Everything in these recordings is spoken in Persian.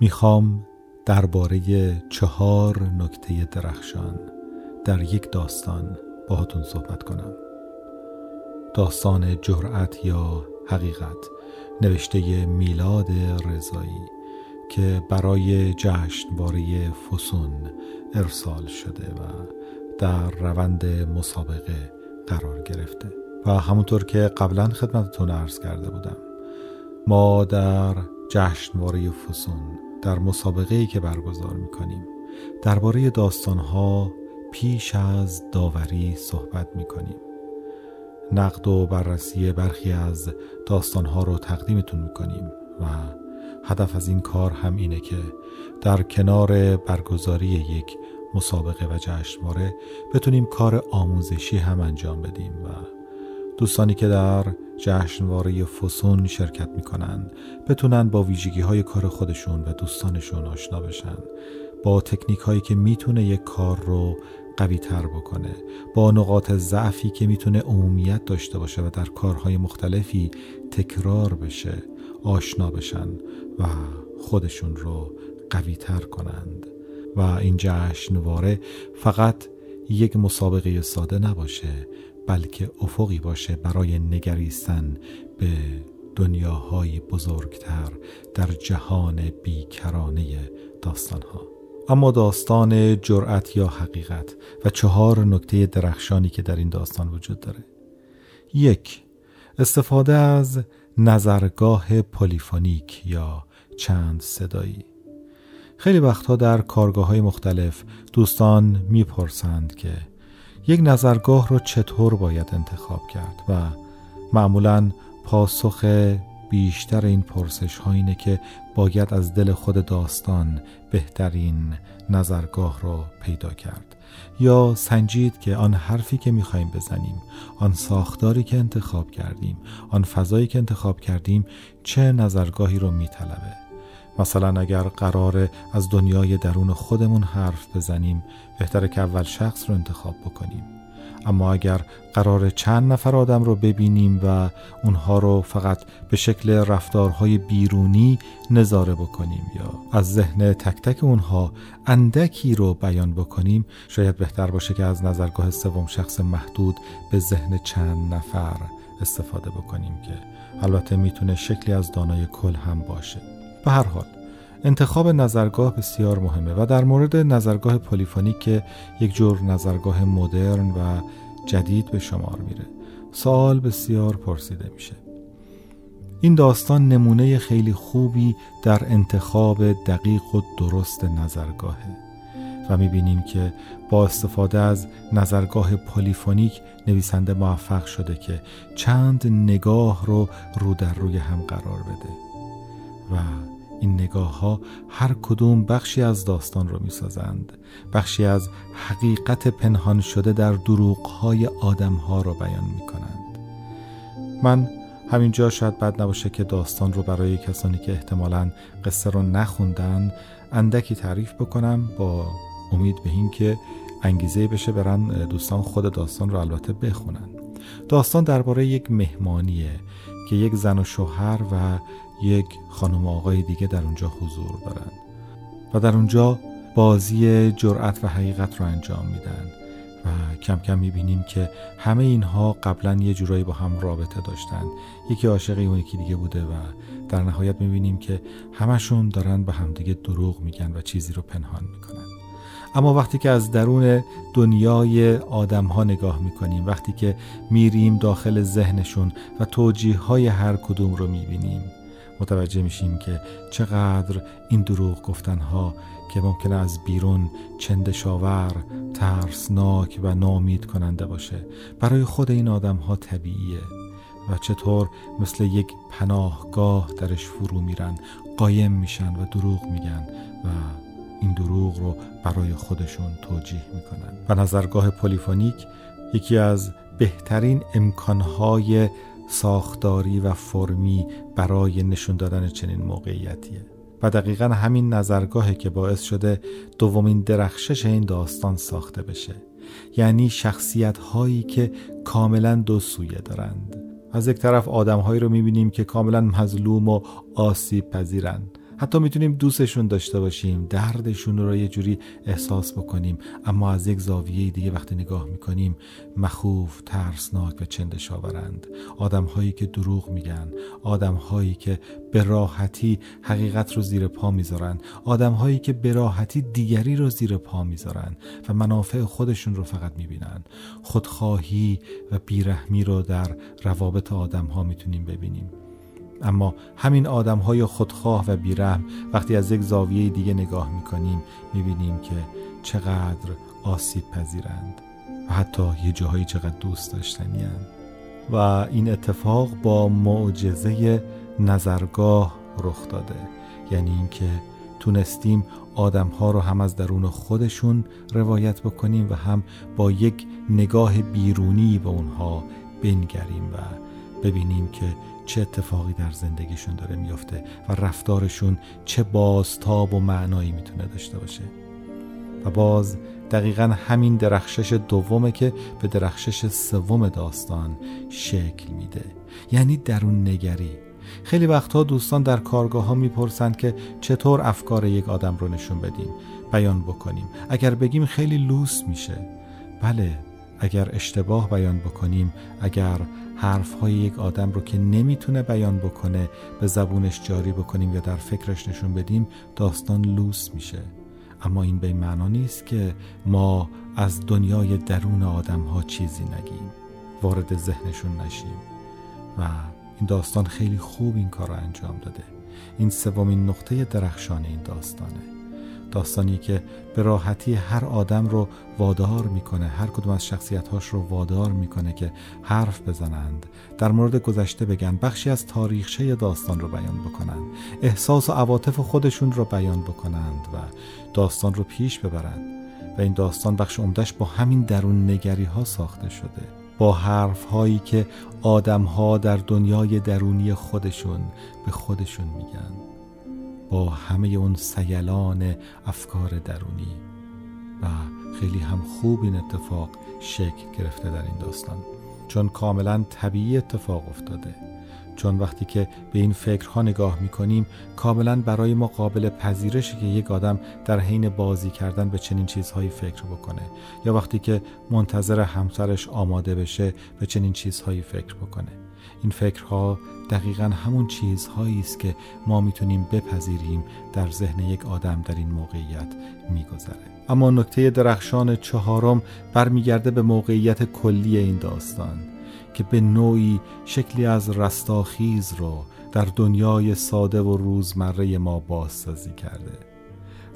می‌خوام درباره چهار نکته درخشان در یک داستان باهاتون صحبت کنم. داستان جرأت یا حقیقت نوشته میلاد رضایی که برای جشنواره فسون ارسال شده و در روند مسابقه قرار گرفته. و همونطور که قبلا خدمتتون عرض کرده بودم ما در جشنواره فسون در مسابقه ای که برگزار می‌کنیم. درباره داستانها پیش از داوری صحبت می‌کنیم. نقد و بررسی برخی از داستانها رو تقدیمتون می‌کنیم و هدف از این کار هم اینه که در کنار برگزاری یک مسابقه و جشنواره بتونیم کار آموزشی هم انجام بدیم و دوستانی که در جشنواره فسون شرکت می‌کنن بتونن با ویژگی های کار خودشون و دوستانشون آشنا بشن. با تکنیک هایی که می‌تونه یک کار رو قوی تر بکنه. با نقاط ضعفی که می‌تونه عمومیت داشته باشه و در کارهای مختلفی تکرار بشه آشنا بشن و خودشون رو قوی تر کنند. و این جشنواره فقط یک مسابقه ساده نباشه. بلکه افقی باشه برای نگریستن به دنیاهای بزرگتر در جهان بیکرانه داستانها. اما داستان جرأت یا حقیقت و چهار نکته درخشانی که در این داستان وجود داره. یک استفاده از نظرگاه پلیفونیک یا چند صدایی. خیلی وقتها در کارگاه های مختلف دوستان می‌پرسند که یک نظرگاه رو چطور باید انتخاب کرد و معمولا پاسخ بیشتر این پرسش ها اینه که باید از دل خود داستان بهترین نظرگاه رو پیدا کرد. یا سنجید که آن حرفی که می‌خواهیم بزنیم آن ساختاری که انتخاب کردیم آن فضایی که انتخاب کردیم چه نظرگاهی رو میطلبه؟ مثلا اگر قرار از دنیای درون خودمون حرف بزنیم بهتره که اول شخص رو انتخاب بکنیم. اما اگر قرار چند نفر آدم رو ببینیم و اونها رو فقط به شکل رفتارهای بیرونی نظاره بکنیم یا از ذهن تک تک اونها اندکی رو بیان بکنیم شاید بهتر باشه که از نظرگاه سوم شخص محدود به ذهن چند نفر استفاده بکنیم که البته می‌تونه شکلی از دانای کل هم باشه. به هر حال انتخاب نظرگاه بسیار مهمه و در مورد نظرگاه پلیفونیک که یک جور نظرگاه مدرن و جدید به شمار میره. سوال بسیار پرسیده میشه. این داستان نمونه خیلی خوبی در انتخاب دقیق و درست نظرگاهه و می‌بینیم که با استفاده از نظرگاه پلیفونیک نویسنده موفق شده که چند نگاه رو رو در روی هم قرار بده. و این نگاه ها هر کدوم بخشی از داستان رو می سازند بخشی از حقیقت پنهان شده در دروغ های آدم ها رو بیان می کنند من همینجا شاید بد نباشه که داستان رو برای کسانی که احتمالا قصه رو نخوندن اندکی تعریف بکنم با امید به این که انگیزه بشه برن دوستان خود داستان رو البته بخونن. داستان درباره یک مهمانیه که یک زن و شوهر و یک خانم آقای دیگه در اونجا حضور دارن و در اونجا بازی جرأت و حقیقت رو انجام میدن و کم کم می‌بینیم که همه اینها قبلا یه جورایی با هم رابطه داشتن. یکی عاشق اون یکی دیگه بوده و در نهایت می‌بینیم که همشون دارن به همدیگه دروغ میگن و چیزی رو پنهان می‌کنن. اما وقتی که از درون دنیای آدم ها نگاه می‌کنیم وقتی که میریم داخل ذهنشون و توجیه های هر کدوم رو می‌بینیم متوجه میشیم که چقدر این دروغ گفتنها که ممکنه از بیرون چندشاور، ترسناک و نامید کننده باشه. برای خود این آدم ها طبیعیه و چطور مثل یک پناهگاه درش فرو میرن قایم میشن و دروغ میگن و این دروغ رو برای خودشون توجیه می‌کنن. و نظرگاه پلیفونیک یکی از بهترین امکانهای ساختاری و فرمی برای نشون دادن چنین موقعیتیه. و دقیقا همین نظرگاهی که باعث شده دومین درخشش این داستان ساخته بشه. یعنی شخصیت هایی که کاملا دو سویه دارند. از یک طرف آدم هایی رو می‌بینیم که کاملا مظلوم و آسیب پذیرند. حتی می‌تونیم دوستشون داشته باشیم دردشون رو یه جوری احساس بکنیم اما از یک زاویه دیگه وقتی نگاه می‌کنیم مخوف ترسناک و چندش آورند آدم هایی که دروغ میگن آدم هایی که به راحتی حقیقت رو زیر پا می‌ذارن آدم هایی که به راحتی دیگری رو زیر پا می‌ذارن و منافع خودشون رو فقط می‌بینن. خودخواهی و بیرحمی رو در روابط آدم ها می‌تونیم ببینیم. اما همین آدم های خودخواه و بیرحم وقتی از یک زاویه دیگه نگاه می‌کنیم می‌بینیم که چقدر آسیب پذیرند و حتی یه جاهایی چقدر دوست داشتنی و این اتفاق با معجزه نظرگاه رخ داده. یعنی اینکه تونستیم آدم ها رو هم از درون خودشون روایت بکنیم و هم با یک نگاه بیرونی به اونها بنگریم و ببینیم که چه اتفاقی در زندگیشون داره میافته و رفتارشون چه بازتاب و معنایی می‌تونه داشته باشه. و باز دقیقا همین درخشش دومه که به درخشش سوم داستان شکل میده. یعنی درون نگری. خیلی وقتها دوستان در کارگاه ها می‌پرسند که چطور افکار یک آدم رو نشون بدیم بیان بکنیم. اگر بگیم خیلی لوس میشه. بله اگر اشتباه بیان بکنیم اگر حرف های یک آدم رو که نمی‌تونه بیان بکنه به زبونش جاری بکنیم یا در فکرش نشون بدیم داستان لوس میشه. اما این به معنا نیست که ما از دنیای درون آدم ها چیزی نگیم وارد ذهنشون نشیم. و این داستان خیلی خوب این کار رو انجام داده. این سومین نقطه درخشان این داستانه. داستانی که به راحتی هر آدم رو وادار می‌کنه هر کدوم از شخصیتهاش رو وادار می‌کنه که حرف بزنند. در مورد گذشته بگن بخشی از تاریخچه داستان رو بیان بکنند احساس و عواطف خودشون رو بیان بکنند و داستان رو پیش ببرند. و این داستان بخش عمدهش با همین درون نگری ها ساخته شده. با حرف هایی که آدم ها در دنیای درونی خودشون به خودشون میگن. با همه اون سیلان افکار درونی و خیلی هم خوب این اتفاق شکل گرفته در این داستان. چون کاملا طبیعی اتفاق افتاده. چون وقتی که به این فکرها نگاه می‌کنیم کاملا برای ما قابل پذیرشه که یک آدم در حین بازی کردن به چنین چیزهایی فکر بکنه یا وقتی که منتظر همسرش آماده بشه به چنین چیزهایی فکر بکنه. این فکرها دقیقا همون چیزهایی است که ما می‌تونیم بپذیریم در ذهن یک آدم در این موقعیت میگذره. اما نکته درخشان چهارم برمیگرده به موقعیت کلی این داستان که به نوعی شکلی از رستاخیز رو در دنیای ساده و روزمره ما بازسازی کرده.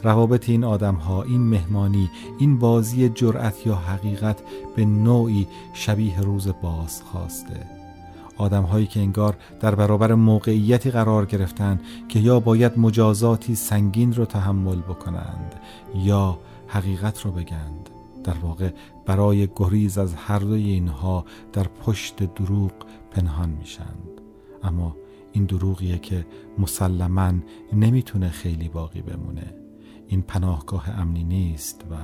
روابط این آدم ها این مهمانی این بازی جرأت یا حقیقت به نوعی شبیه روز باز خواسته آدم هایی که انگار در برابر موقعیتی قرار گرفتند که یا باید مجازاتی سنگین رو تحمل بکنند یا حقیقت رو بگند. در واقع برای گریز از هر دوی اینها در پشت دروغ پنهان میشند. اما این دروغیه که مسلما نمی‌تونه خیلی باقی بمونه. این پناهگاه امنی نیست و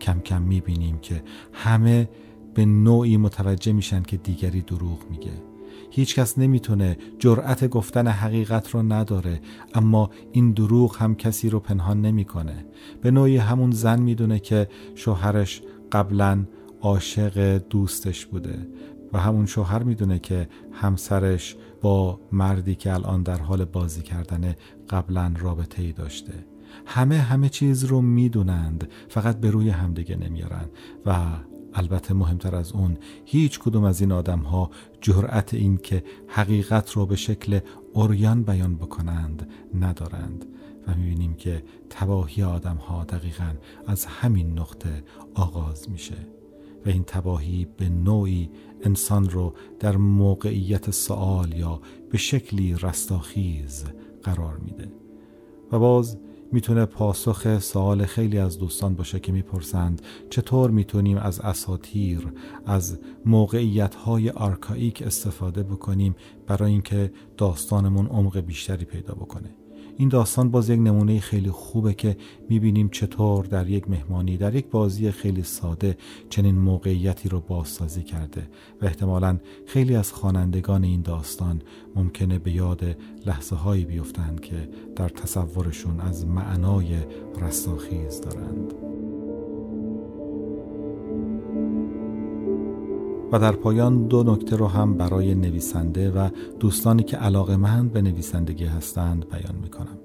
کم کم می‌بینیم که همه به نوعی متوجه میشن که دیگری دروغ میگه. هیچکس نمی‌تونه جرأت گفتن حقیقت رو نداره اما این دروغ هم کسی رو پنهان نمی‌کنه. به نوعی همون زن می‌دونه که شوهرش قبلا عاشق دوستش بوده و همون شوهر می‌دونه که همسرش با مردی که الان در حال بازی کردن قبلا رابطه ای داشته. همه همه چیز رو می‌دونند فقط به روی همدیگه نمیارن و البته مهمتر از اون هیچ کدوم از این آدم ها جرأت این که حقیقت رو به شکل اوریان بیان بکنند ندارند. و می‌بینیم که تباهی آدم ها دقیقا از همین نقطه آغاز میشه. و این تباهی به نوعی انسان رو در موقعیت سوال یا به شکلی رستاخیز قرار میده. و باز می‌تونه پاسخ سوال خیلی از دوستان باشه که می‌پرسند چطور می‌تونیم از اساتیر از موقعیت های آرکائیک استفاده بکنیم برای اینکه داستانمون عمق بیشتری پیدا بکنه؟ این داستان باز یک نمونه خیلی خوبه که می‌بینیم چطور در یک مهمانی در یک بازی خیلی ساده چنین موقعیتی رو بازسازی کرده و احتمالا خیلی از خوانندگان این داستان ممکنه به یاد لحظه هایی بیفتند که در تصورشون از معنای رستاخیز دارند. و در پایان دو نکته رو هم برای نویسنده و دوستانی که علاقه مند به نویسندگی هستند بیان می کنم.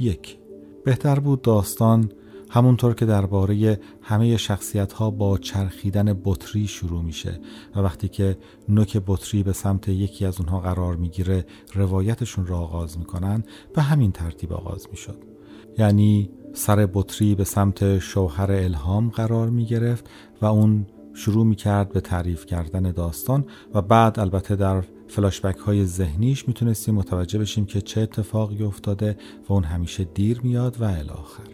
یک بهتر بود داستان همونطور که درباره همه شخصیت ها با چرخیدن بطری شروع میشه و وقتی که نوک بطری به سمت یکی از اونها قرار می‌گیره روایتشون را آغاز می‌کنن به همین ترتیب آغاز می‌شد یعنی سر بطری به سمت شوهر الهام قرار می گرفت و اون شروع می کرد به تعریف کردن داستان و بعد البته در فلاشبک های ذهنیش می‌تونستیم متوجه بشیم که چه اتفاقی افتاده و اون همیشه دیر میاد و الاخر.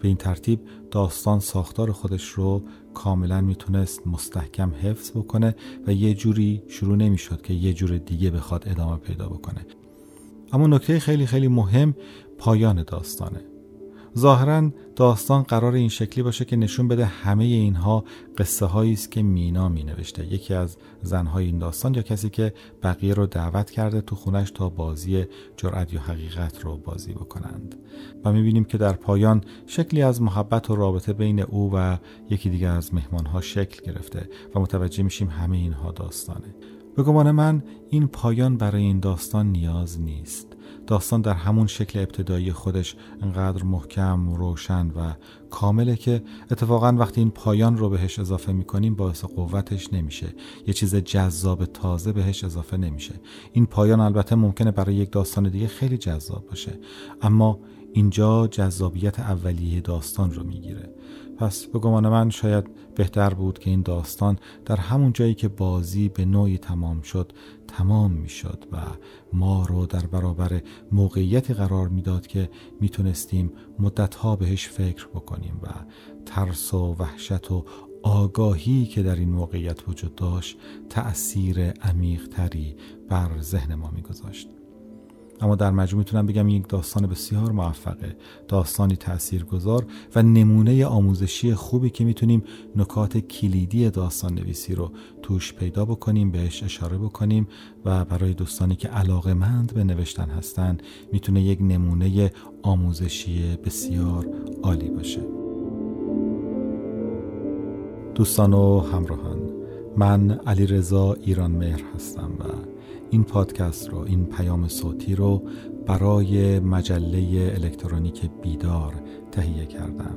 به این ترتیب داستان ساختار خودش رو کاملا می‌تونست مستحکم حفظ بکنه و یه جوری شروع نمی‌شد که یه جور دیگه بخواد ادامه پیدا بکنه. اما نکته خیلی خیلی مهم پایان داستانه. ظاهرا داستان قرار این شکلی باشه که نشون بده همه اینها قصه هایی است که مینا می نوشته یکی از زنهای این داستان یا کسی که بقیه رو دعوت کرده تو خونش تا بازی جرأت یا حقیقت رو بازی بکنند. و می‌بینیم که در پایان شکلی از محبت و رابطه بین او و یکی دیگر از مهمانها شکل گرفته و متوجه میشیم همه اینها داستانه. به گمان من این پایان برای این داستان نیاز نیست. داستان در همون شکل ابتدایی خودش انقدر محکم روشن و کامله که اتفاقا وقتی این پایان رو بهش اضافه می‌کنیم باعث قوتش نمیشه. یه چیز جذاب تازه بهش اضافه نمیشه. این پایان البته ممکنه برای یک داستان دیگه خیلی جذاب باشه. اما اینجا جذابیت اولیه داستان رو می‌گیره. پس به گمان من شاید بهتر بود که این داستان در همون جایی که بازی به نوعی تمام شد تمام می‌شد و ما رو در برابر موقعیتی قرار می‌داد که می‌تونستیم مدتها بهش فکر بکنیم و ترس و وحشت و آگاهی که در این موقعیت وجود داشت تأثیر عمیق تری بر ذهن ما میگذاشت. اما در مجموع می‌تونم بگم یک داستان بسیار موفقه. داستانی تاثیرگذار و نمونه آموزشی خوبی که می‌تونیم نکات کلیدی داستان نویسی رو توش پیدا بکنیم بهش اشاره بکنیم و برای دوستانی که علاقه مند به نوشتن هستند می‌تونه یک نمونه آموزشی بسیار عالی باشه. دوستان و همراهان من علی رضا ایران مهر هستم و این پادکست رو این پیام صوتی رو برای مجله الکترونیک بیدار تهیه کردم.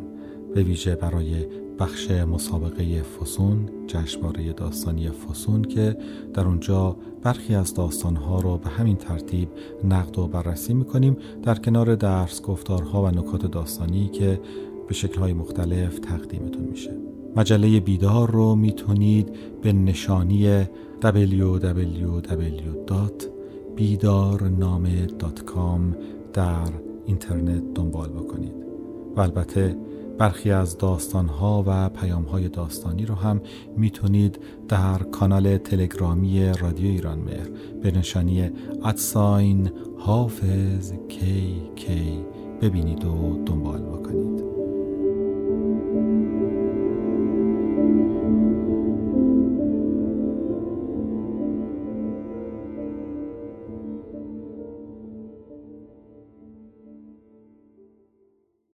به ویژه برای بخش مسابقه فسون جشنواره داستانی فسون که در اونجا برخی از داستانها رو به همین ترتیب نقد و بررسی می‌کنیم. در کنار درس گفتارها و نکات داستانی که به شکلهای مختلف تقدیمتون میشه. مجله بیدار رو می‌تونید به نشانی www.bidarname.com در اینترنت دنبال بکنید. و البته برخی از داستانها و پیامهای داستانی رو هم می‌تونید در کانال تلگرامی رادیو ایران مهر به نشانی ادساین حافظ کی کی ببینید و دنبال بکنید.